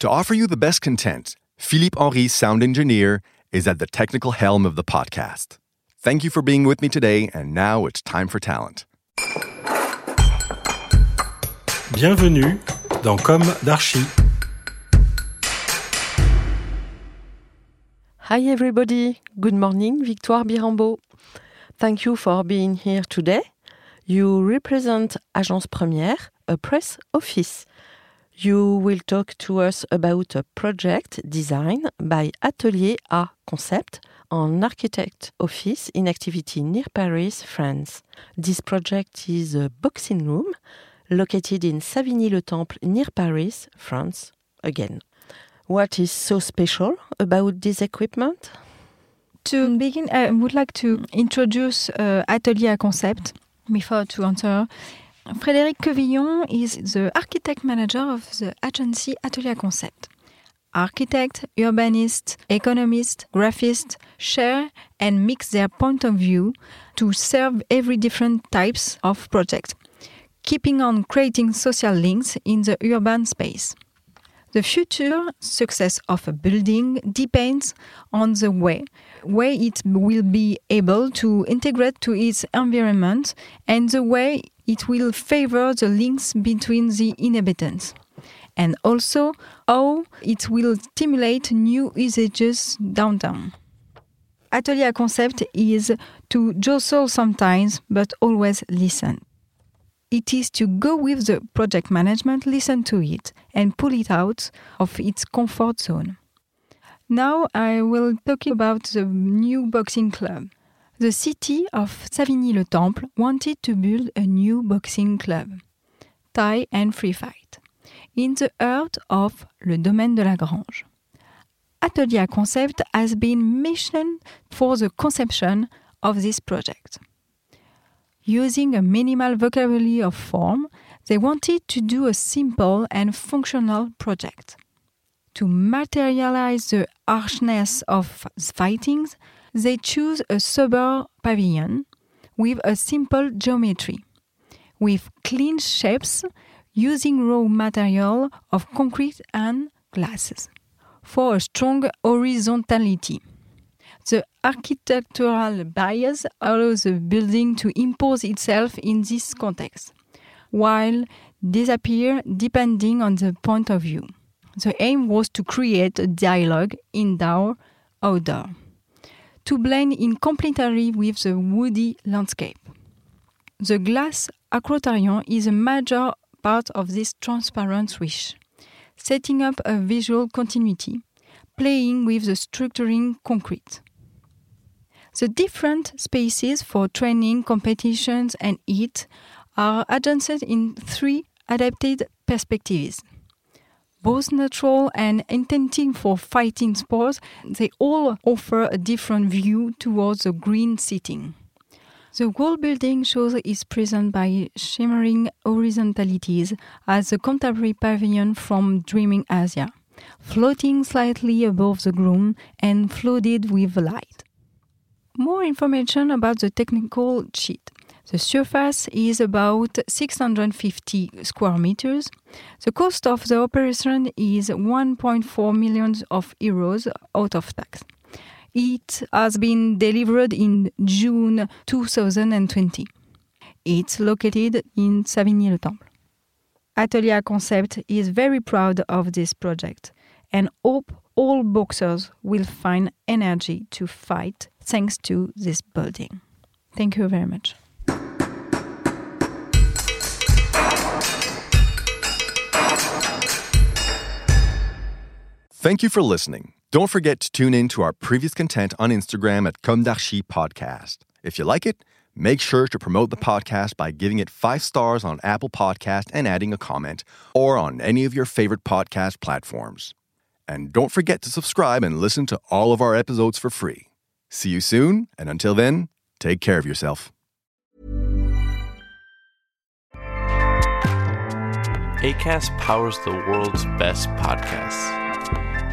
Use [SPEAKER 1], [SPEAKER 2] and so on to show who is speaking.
[SPEAKER 1] To offer you the best content, Philippe Henry, sound engineer, is at the technical helm of the podcast. Thank you for being with me today, and now it's time for talent.
[SPEAKER 2] Bienvenue dans Comme d'Archi.
[SPEAKER 3] Hi everybody, good morning, Victoire Birambeau. Thank you for being here today. You represent Agence Première, a press office. You will talk to us about a project designed by Atelier A Concept, an architect office in activity near Paris, France. This project is a boxing room located in Savigny-le-Temple near Paris, France, again. What is so special about this equipment?
[SPEAKER 4] To begin, I would like to introduce uh, Atelier A Concept before to answer. Frédéric Quevillon is the architect manager of the agency Atelier Concept. Architect, urbanist, economist, graphist share and mix their point of view to serve every different types of project, keeping on creating social links in the urban space. The future success of a building depends on the way way it will be able to integrate to its environment and the way it will favor the links between the inhabitants and also how it will stimulate new usages downtown. Atelier concept is to jostle sometimes but always listen. It is to go with the project management, listen to it, and pull it out of its comfort zone. Now I will talk about the new boxing club. The city of Savigny-le-Temple wanted to build a new boxing club, Thai and free fight, in the heart of Le Domaine de la Grange. Atelier Concept has been missioned for the conception of this project. Using a minimal vocabulary of form, they wanted to do a simple and functional project. To materialize the harshness of the fightings, they choose a sober pavilion with a simple geometry, with clean shapes using raw material of concrete and glasses for a strong horizontality. The architectural bias allows the building to impose itself in this context, while disappear depending on the point of view. The aim was to create a dialogue indoor outdoor, to blend in complementary with the woody landscape. The glass acroterium is a major part of this transparent swish, setting up a visual continuity, playing with the structuring concrete. The different spaces for training, competitions, and eat are adjusted in three adapted perspectives. Both natural and intended for fighting sports, they all offer a different view towards the green setting. The wall building shows is present by shimmering horizontalities as the contemporary pavilion from Dreaming Asia, floating slightly above the ground and flooded with light. More information about the technical sheet. The surface is about 650 square meters. The cost of the operation is 1.4 million of euros out of tax. It has been delivered in June 2020. It's located in Savigny-le-Temple. Atelier Concept is very proud of this project and hope all boxers will find energy to fight thanks to this building. Thank you very much.
[SPEAKER 1] Thank you for listening. Don't forget to tune in to our previous content on Instagram at Comme Podcast. If you like it, make sure to promote the podcast by giving it five stars on Apple Podcast and adding a comment, or on any of your favorite podcast platforms. And don't forget to subscribe and listen to all of our episodes for free. See you soon, and until then, take care of yourself.
[SPEAKER 5] ACAST powers the world's best podcasts.